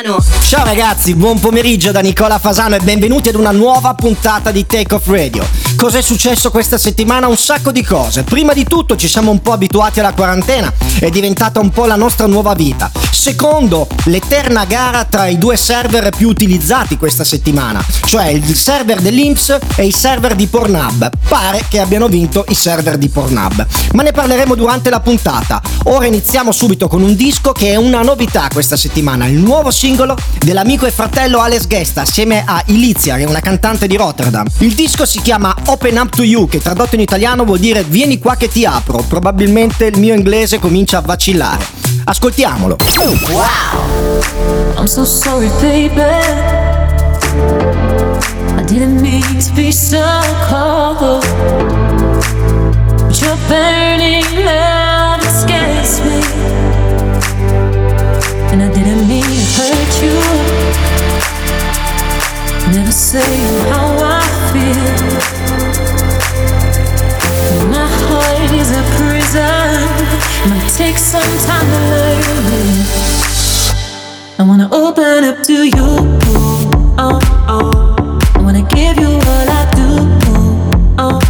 Fasano. Ciao ragazzi, buon pomeriggio da Nicola Fasano e benvenuti ad una nuova puntata di Take Off Radio. Cos'è successo questa settimana? Un sacco di cose. Prima di tutto ci siamo un po' abituati alla quarantena, è diventata un po' la nostra nuova vita. Secondo, l'eterna gara tra i due server più utilizzati questa settimana, cioè il server dell'Inps e i server di Pornhub. Pare che abbiano vinto i server di Pornhub. Ma ne parleremo durante la puntata. Ora iniziamo subito con un disco che è una novità questa settimana, il nuovo singolo dell'amico e fratello Alex Gesta assieme a Ilizia, che è una cantante di Rotterdam. Il disco si chiama Open Up to You, che tradotto in italiano vuol dire vieni qua che ti apro. Probabilmente il mio inglese comincia a vacillare. Ascoltiamolo. Wow. I'm so sorry, baby. I didn't mean to be so cold. But your burning love Never say how I feel. My heart is a prison. Might take some time to learn. I wanna open up to you. Oh, oh. I wanna give you all I do. Oh, oh.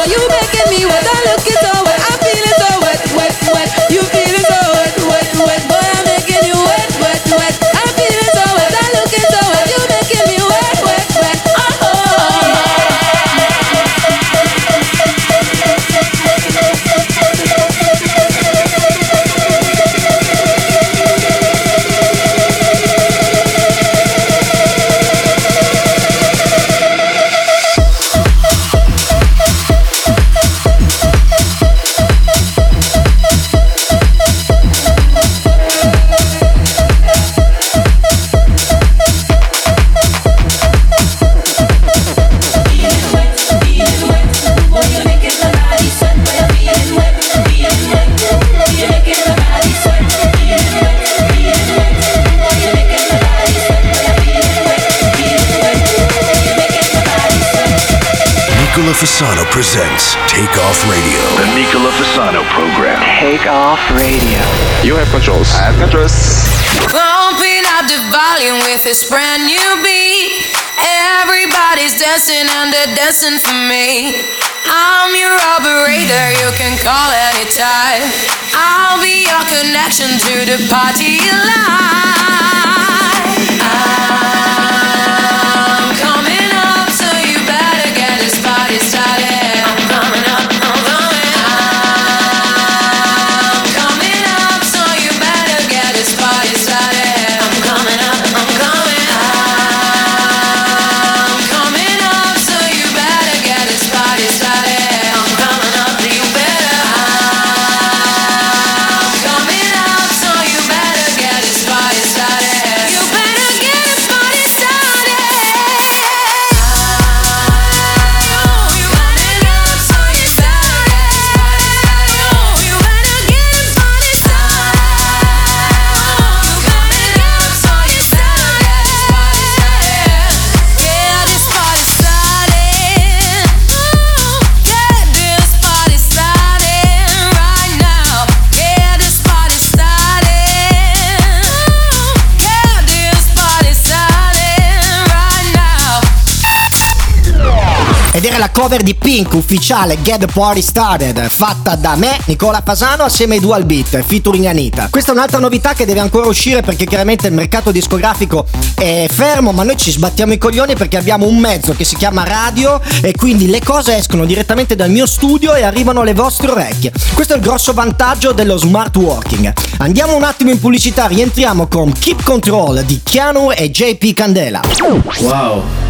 Boy, you making me. I look it so Fasano presents Take Off Radio. The Nicola Fasano program. Take off radio. You have controls. I have controls. Pumping up the volume with this brand new beat. Everybody's dancing and they're dancing for me. I'm your operator, you can call anytime. I'll be your connection to the party line. Cover di Pink ufficiale Get the Party Started, fatta da me, Nicola Fasano, assieme ai Dual Beat, featuring Anita. Questa è un'altra novità che deve ancora uscire perché chiaramente il mercato discografico è fermo, ma noi ci sbattiamo i coglioni perché abbiamo un mezzo che si chiama radio e quindi le cose escono direttamente dal mio studio e arrivano alle vostre orecchie. Questo è il grosso vantaggio dello smart working. Andiamo un attimo in pubblicità, rientriamo con Keep Control di Keanu e JP Candela. Wow.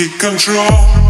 Keep control.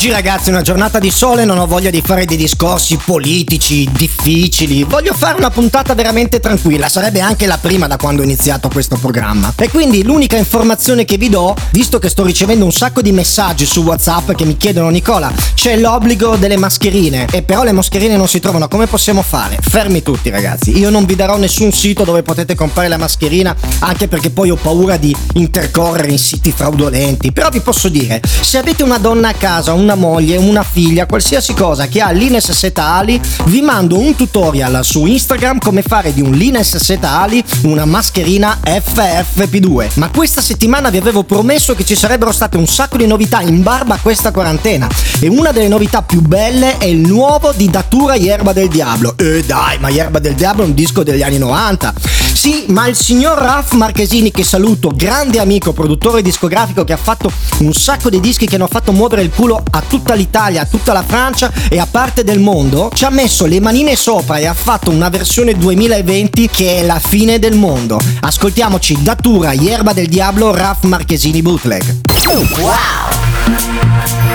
Oggi ragazzi è una giornata di sole, non ho voglia di fare dei discorsi politici difficili, voglio fare una puntata veramente tranquilla, sarebbe anche la prima da quando ho iniziato questo programma. E quindi l'unica informazione che vi do, visto che sto ricevendo un sacco di messaggi su WhatsApp che mi chiedono Nicola, c'è l'obbligo delle mascherine e però le mascherine non si trovano, come possiamo fare? Fermi tutti ragazzi, io non vi darò nessun sito dove potete comprare la mascherina, anche perché poi ho paura di intercorrere in siti fraudolenti, però vi posso dire, se avete una donna a casa, una moglie, una figlia, qualsiasi cosa che ha l'Ines Seta Ali, vi mando un tutorial su Instagram come fare di un Lines Seta Ali una mascherina FFP2. Ma questa settimana vi avevo promesso che ci sarebbero state un sacco di novità in barba a questa quarantena e una delle novità più belle è il nuovo di Datura Yerba del Diablo. Eh dai, ma Yerba del Diablo è un disco degli anni 90. Sì, ma il signor Raf Marchesini, che saluto, grande amico, produttore discografico che ha fatto un sacco di dischi che hanno fatto muovere il culo a tutta l'Italia, a tutta la Francia e a parte del mondo, ci ha messo le manine sopra e ha fatto una versione 2020 che è la fine del mondo. Ascoltiamoci Datura, Yerba del Diablo, Raf Marchesini Bootleg. La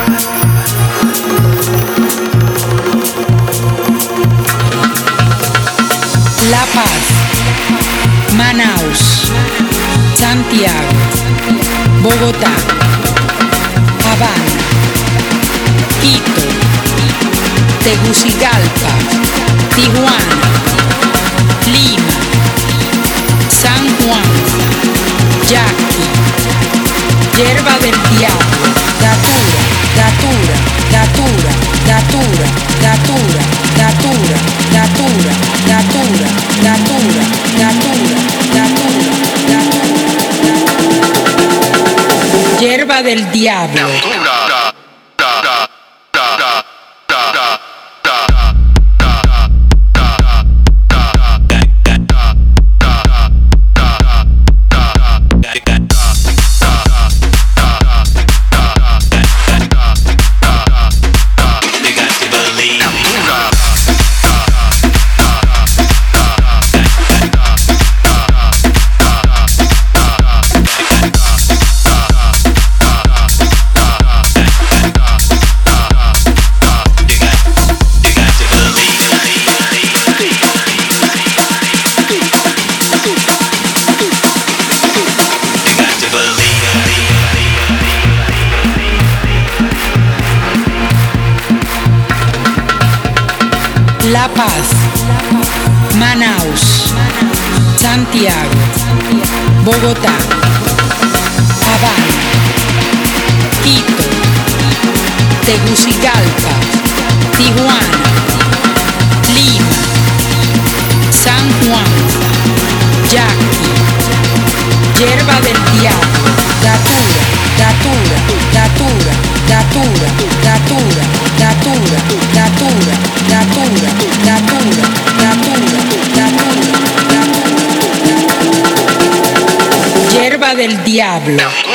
Santiago, Bogotá, Habana, Quito, Tegucigalpa, Tijuana, Lima, San Juan, Yaqui, Yerba del Diablo, Datura, Datura, Datura, Datura, Datura, Datura, Datura, Datura, Datura, Datura. Diablo. Del Diablo.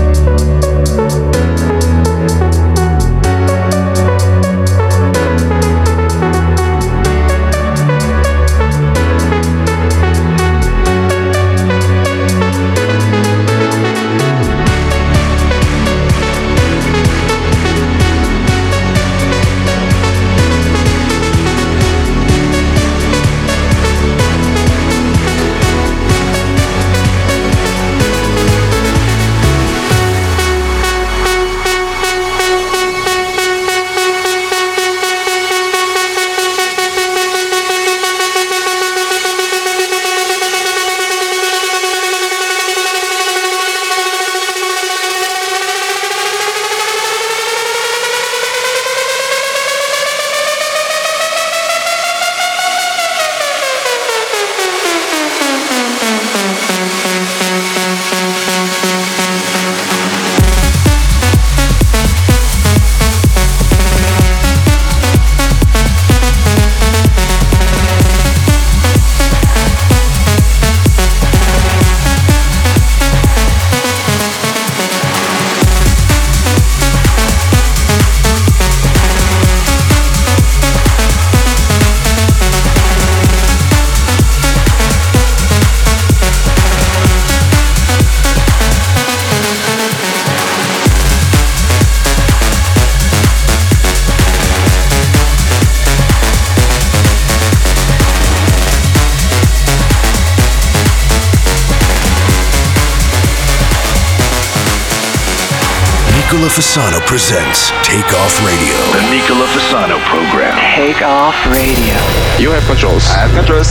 Presents Take Off Radio. The Nicola Fasano program. Take off radio. You have controls. I have controls.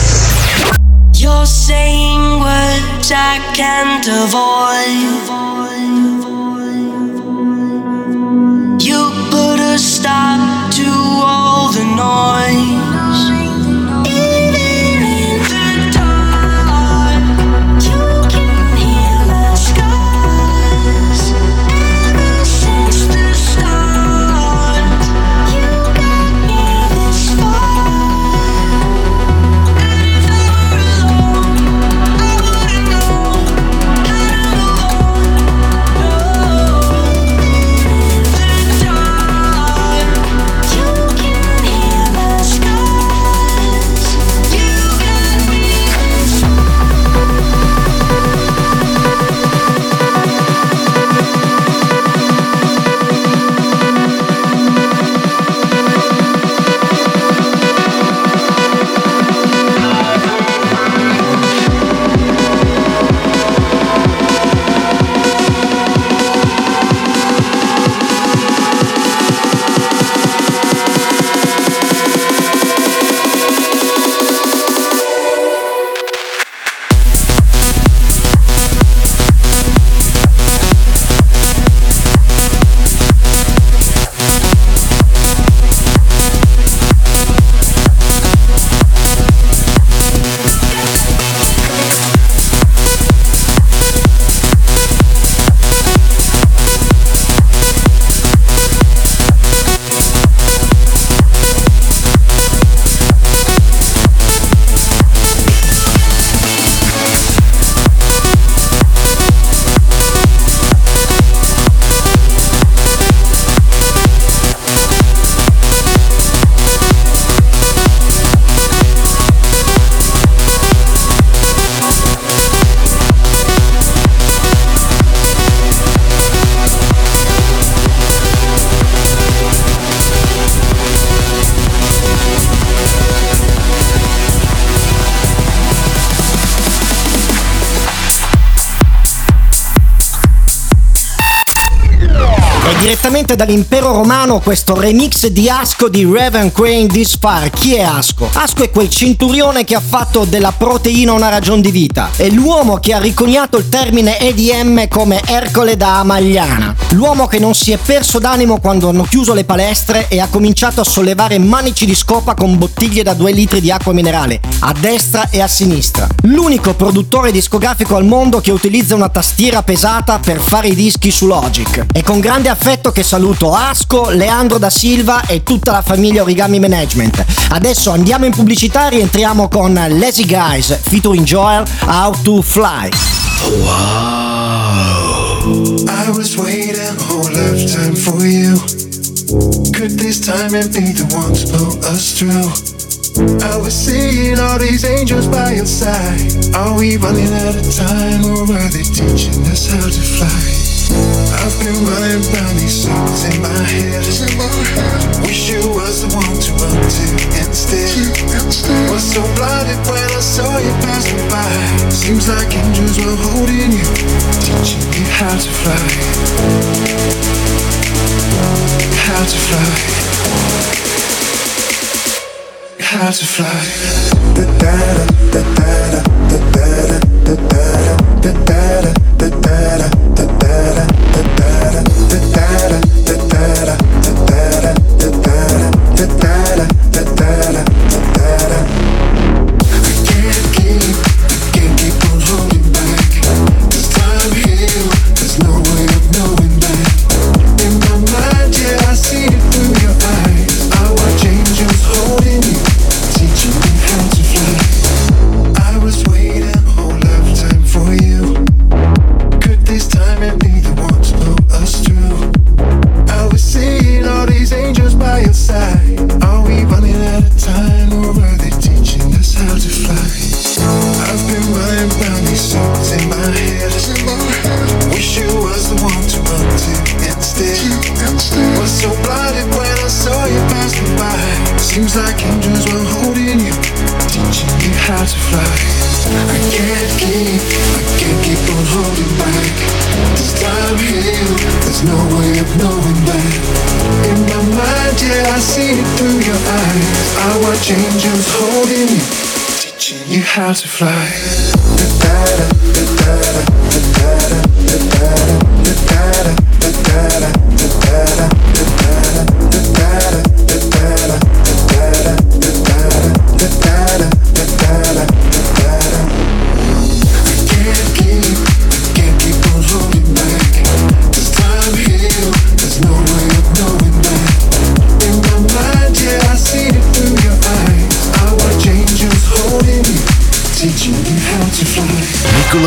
You're saying words I can't avoid. Dall'impero romano questo remix di Asco di Raven Crane Fire. Chi è Asco? Asco è quel centurione che ha fatto della proteina una ragion di vita. È l'uomo che ha riconiato il termine EDM come Ercole da Amagliana. L'uomo che non si è perso d'animo quando hanno chiuso le palestre e ha cominciato a sollevare manici di scopa con bottiglie da 2 litri di acqua minerale, a destra e a sinistra. L'unico produttore discografico al mondo che utilizza una tastiera pesata per fare i dischi su Logic. È con grande affetto che saluto Asco, Leandro da Silva e tutta la famiglia Origami Management. Adesso andiamo in pubblicità e rientriamo con Lazy Guys featuring Joel How to Fly. I was waiting a whole lifetime for you. Could this time and be the one to pull us through? I was seeing all these angels by your side. Are we running out of time or are they teaching us how to fly? I've been running round these circles in my head. Wish you was the one to run to instead. Was so blinded when I saw you pass me by. Seems like angels were holding you, teaching you how to fly. How to fly. How to fly. Da da da da da da da da da da da so blinded when I saw you pass me by. Seems like angels were holding you, teaching you how to fly. I can't keep, I can't keep on holding back. This time here, there's no way of knowing that. In my mind, yeah, I see it through your eyes. I watch angels holding you, teaching you how to fly. Can't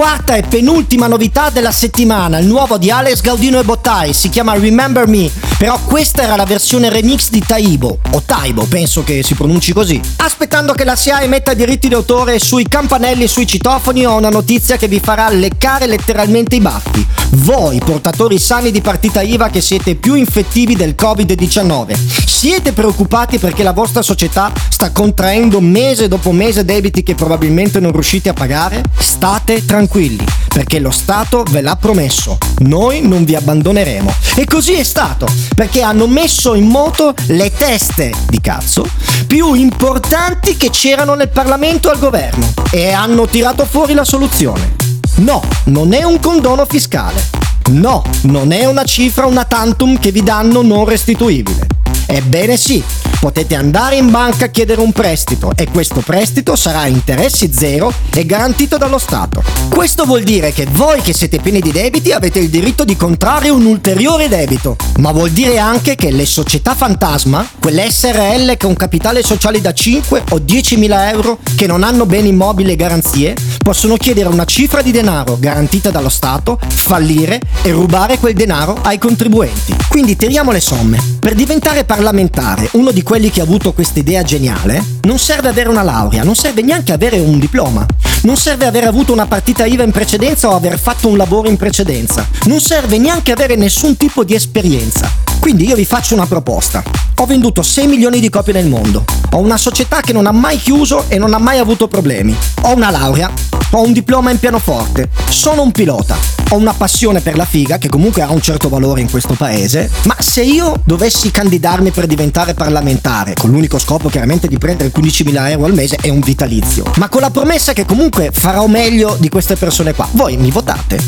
Quarta e penultima novità della settimana, il nuovo di Alex Gaudino e Bottai, si chiama Remember Me, però questa era la versione remix di Taibo, o Taibo, penso che si pronunci così. Aspettando che la SIA emetta diritti d'autore sui campanelli e sui citofoni ho una notizia che vi farà leccare letteralmente i baffi. Voi, portatori sani di partita IVA che siete più infettivi del Covid-19, siete preoccupati perché la vostra società sta contraendo mese dopo mese debiti che probabilmente non riuscite a pagare? State tranquilli, perché lo Stato ve l'ha promesso. Noi non vi abbandoneremo. E così è stato, perché hanno messo in moto le teste di cazzo più importanti che c'erano nel Parlamento e al governo e hanno tirato fuori la soluzione. No, non è un condono fiscale. No, non è una cifra, una tantum che vi danno non restituibile. Ebbene sì, potete andare in banca a chiedere un prestito e questo prestito sarà a interessi zero e garantito dallo Stato. Questo vuol dire che voi che siete pieni di debiti avete il diritto di contrarre un ulteriore debito, ma vuol dire anche che le società fantasma, quelle SRL con capitale sociale da 5 o 10 mila euro che non hanno beni immobili e garanzie, possono chiedere una cifra di denaro garantita dallo Stato, fallire e rubare quel denaro ai contribuenti. Quindi tiriamo le somme. Per diventare parlamentare, uno di quelli che ha avuto questa idea geniale, non serve avere una laurea, non serve neanche avere un diploma, non serve aver avuto una partita IVA in precedenza o aver fatto un lavoro in precedenza, non serve neanche avere nessun tipo di esperienza. Quindi io vi faccio una proposta. Ho venduto 6 milioni di copie nel mondo. Ho una società che non ha mai chiuso e non ha mai avuto problemi. Ho una laurea. Ho un diploma in pianoforte. Sono un pilota. Ho una passione per la figa che comunque ha un certo valore in questo paese. Ma se io dovessi candidarmi per diventare parlamentare, con l'unico scopo chiaramente di prendere 15.000 euro al mese, è un vitalizio. Ma con la promessa che comunque farò meglio di queste persone qua. Voi mi votate?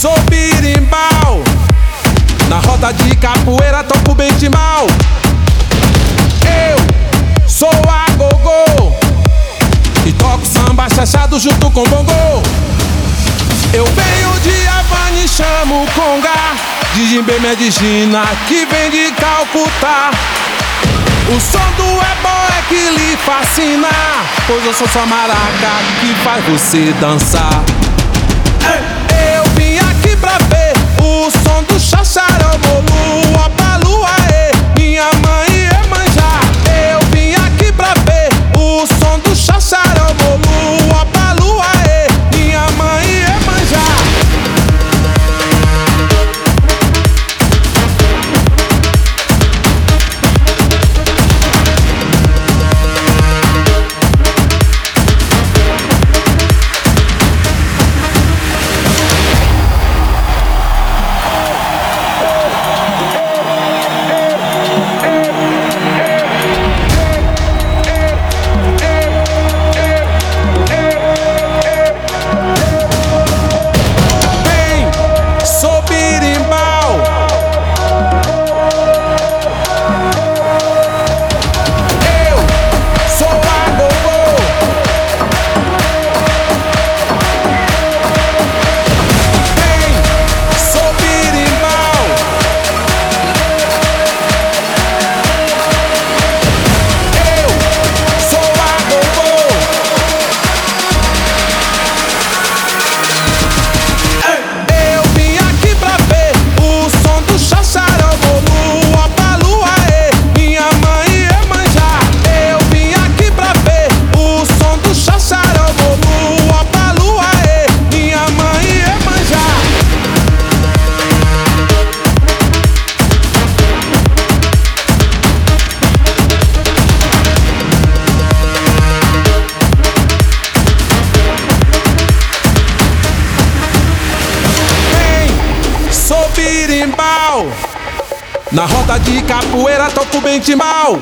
Sou birimbau. Na roda de capoeira toco bem de mal. Eu sou a gogô. E toco samba chachado junto com bongo. Eu venho de Havana e chamo Conga. De Jimbê Medicina que vem de Calcutá. O som do ebó é que lhe fascina. Pois eu sou sua maraca que faz você dançar. Eu É. É Eu vim aqui pra ver o som do chacharão, Sarambolu roda de capoeira toco bem de mal.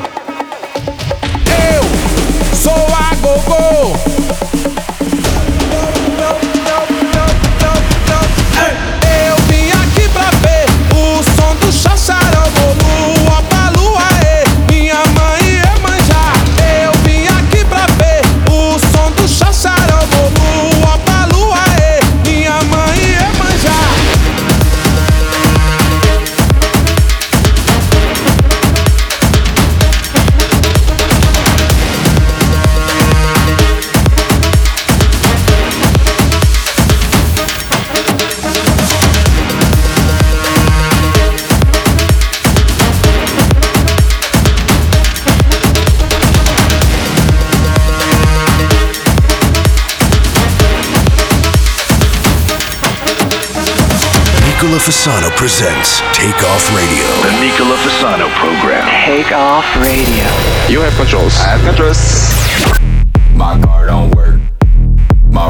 Fasano presents Take Off Radio. The Nicola Fasano program. Take off radio. You have controls. I have controls. My car don't work. My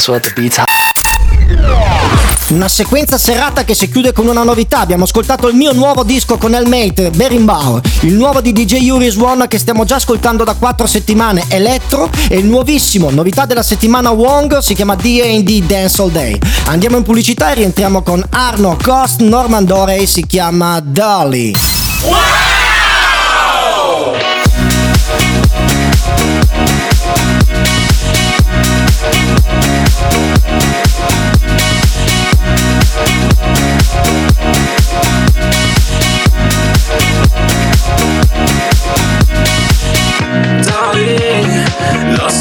Guess what? The beat's. Una sequenza serrata che si chiude con una novità. Abbiamo ascoltato il mio nuovo disco con Elmate, Berimbau, il nuovo di DJ Yuri's One che stiamo già ascoltando da 4 settimane, Electro, e il nuovissimo, novità della settimana Wong, si chiama D&D Dance All Day. Andiamo in pubblicità e rientriamo con Arno Cost, Norman Dorey, si chiama Dolly. Darling,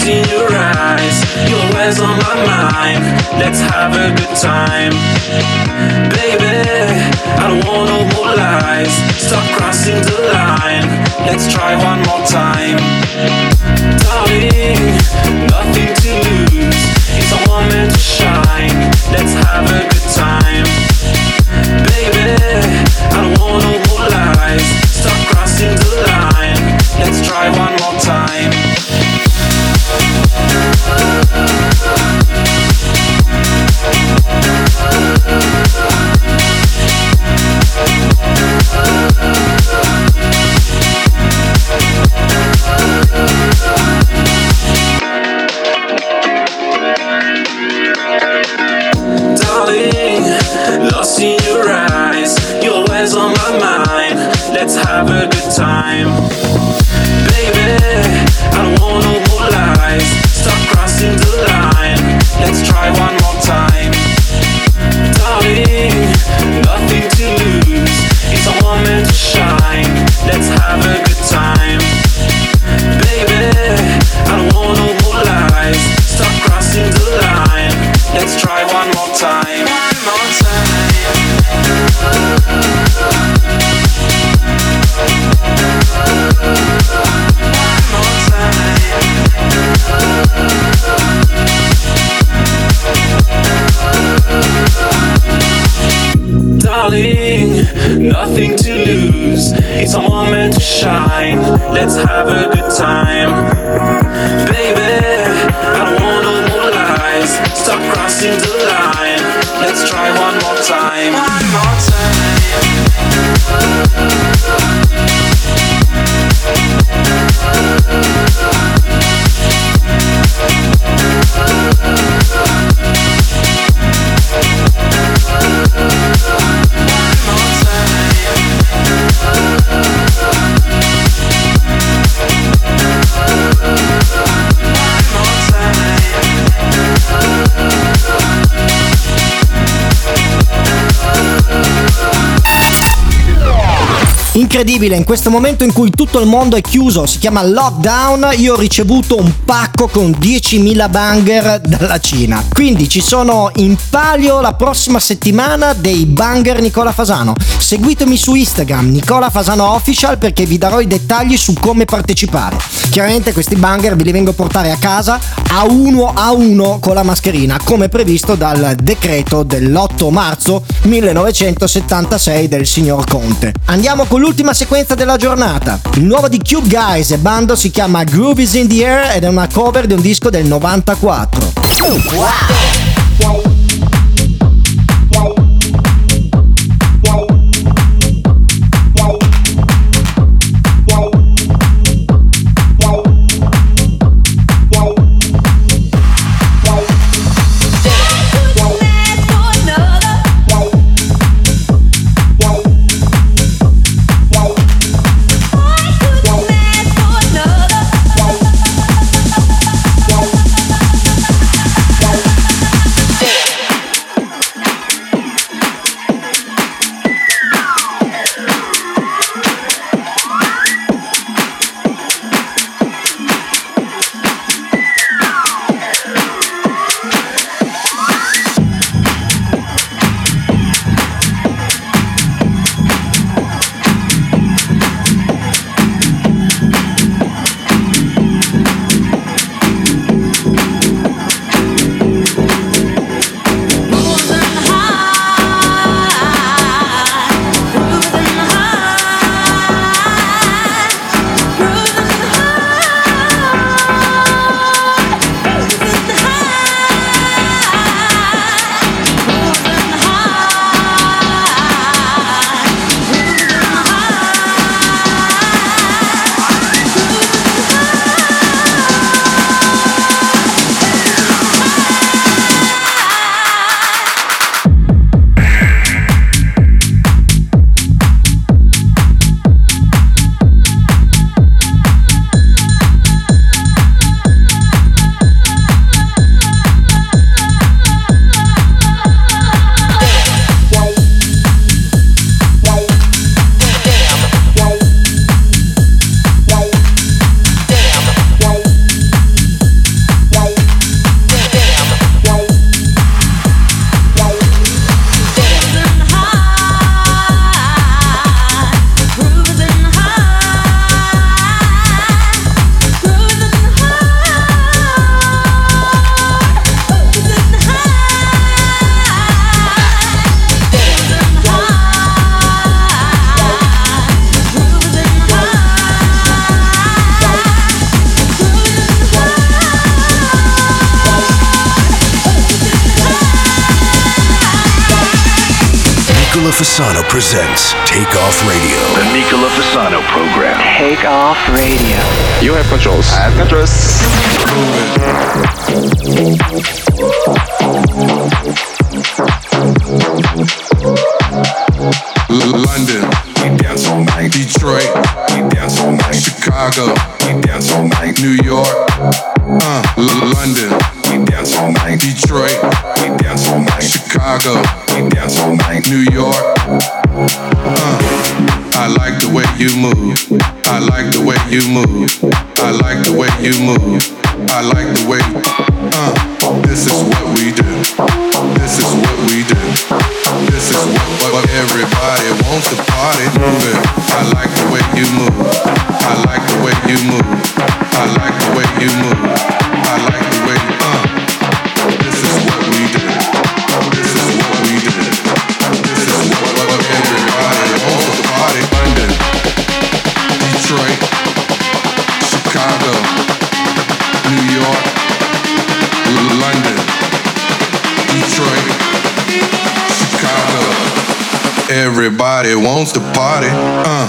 in your eyes, you're always on my mind. Let's have a good time, baby. I don't want no more lies. Stop crossing the line. Let's try one more time, darling. Nothing to lose. It's a moment to shine. Let's have a good time, baby. I don't want no more lies. Stop crossing Let's try one more time. Darling, lost in your eyes, your eyes on my mind let's have a good time. Baby, I don't want no more lies. Incredibile, in questo momento in cui tutto il mondo è chiuso, si chiama lockdown, io ho ricevuto un pacco con 10.000 banger dalla Cina. Quindi ci sono in palio la prossima settimana dei banger Nicola Fasano. Seguitemi su Instagram Nicola Fasano Official perché vi darò i dettagli su come partecipare. Chiaramente questi banger ve li vengo a portare a casa a uno a uno con la mascherina, come previsto dal decreto dell'8 marzo 1976 del signor Conte. Andiamo con l'ultima sequenza della giornata. Il nuovo di Cube Guys e bando si chiama Groove is in the Air ed è una cover di un disco del 94. Nicola Fasano presents Take Off Radio. The Nicola Fasano program. Take off radio. You have controls. I have controls. London, we dance all night. Detroit, we dance all night. Chicago, we dance all night. New York, uh, London, we dance all night. Detroit, we dance all night. Chicago, we dance all night. New York, uh, I like the way you move. I like the way you move. I like the way you move. I like the way, uh, this is what we do. This is what we do. This is what, what everybody wants to party moving. I like the way you move. I like the way you move. I like the way you move. I like the way, uh, this Everybody wants to party. Uh.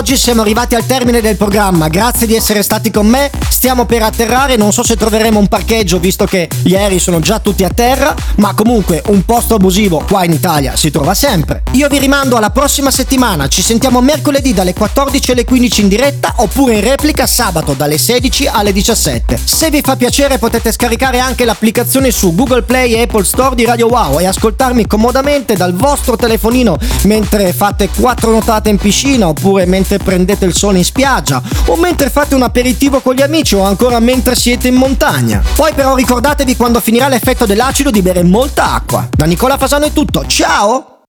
Oggi siamo arrivati al termine del programma, grazie di essere stati con me, stiamo per atterrare, non so se troveremo un parcheggio visto che gli aerei sono già tutti a terra, ma comunque un posto abusivo qua in Italia si trova sempre. Io vi rimando alla prossima settimana, ci sentiamo mercoledì dalle 14 alle 15 in diretta oppure in replica sabato dalle 16 alle 17. Se vi fa piacere potete scaricare anche l'applicazione su Google Play e Apple Store di Radio Wow e ascoltarmi comodamente dal vostro telefonino mentre fate quattro notate in piscina oppure mentre prendete il sole in spiaggia o mentre fate un aperitivo con gli amici o ancora mentre siete in montagna. Poi però ricordatevi quando finirà l'effetto dell'acido di bere molta acqua. Da Nicola Fasano è tutto, ciao!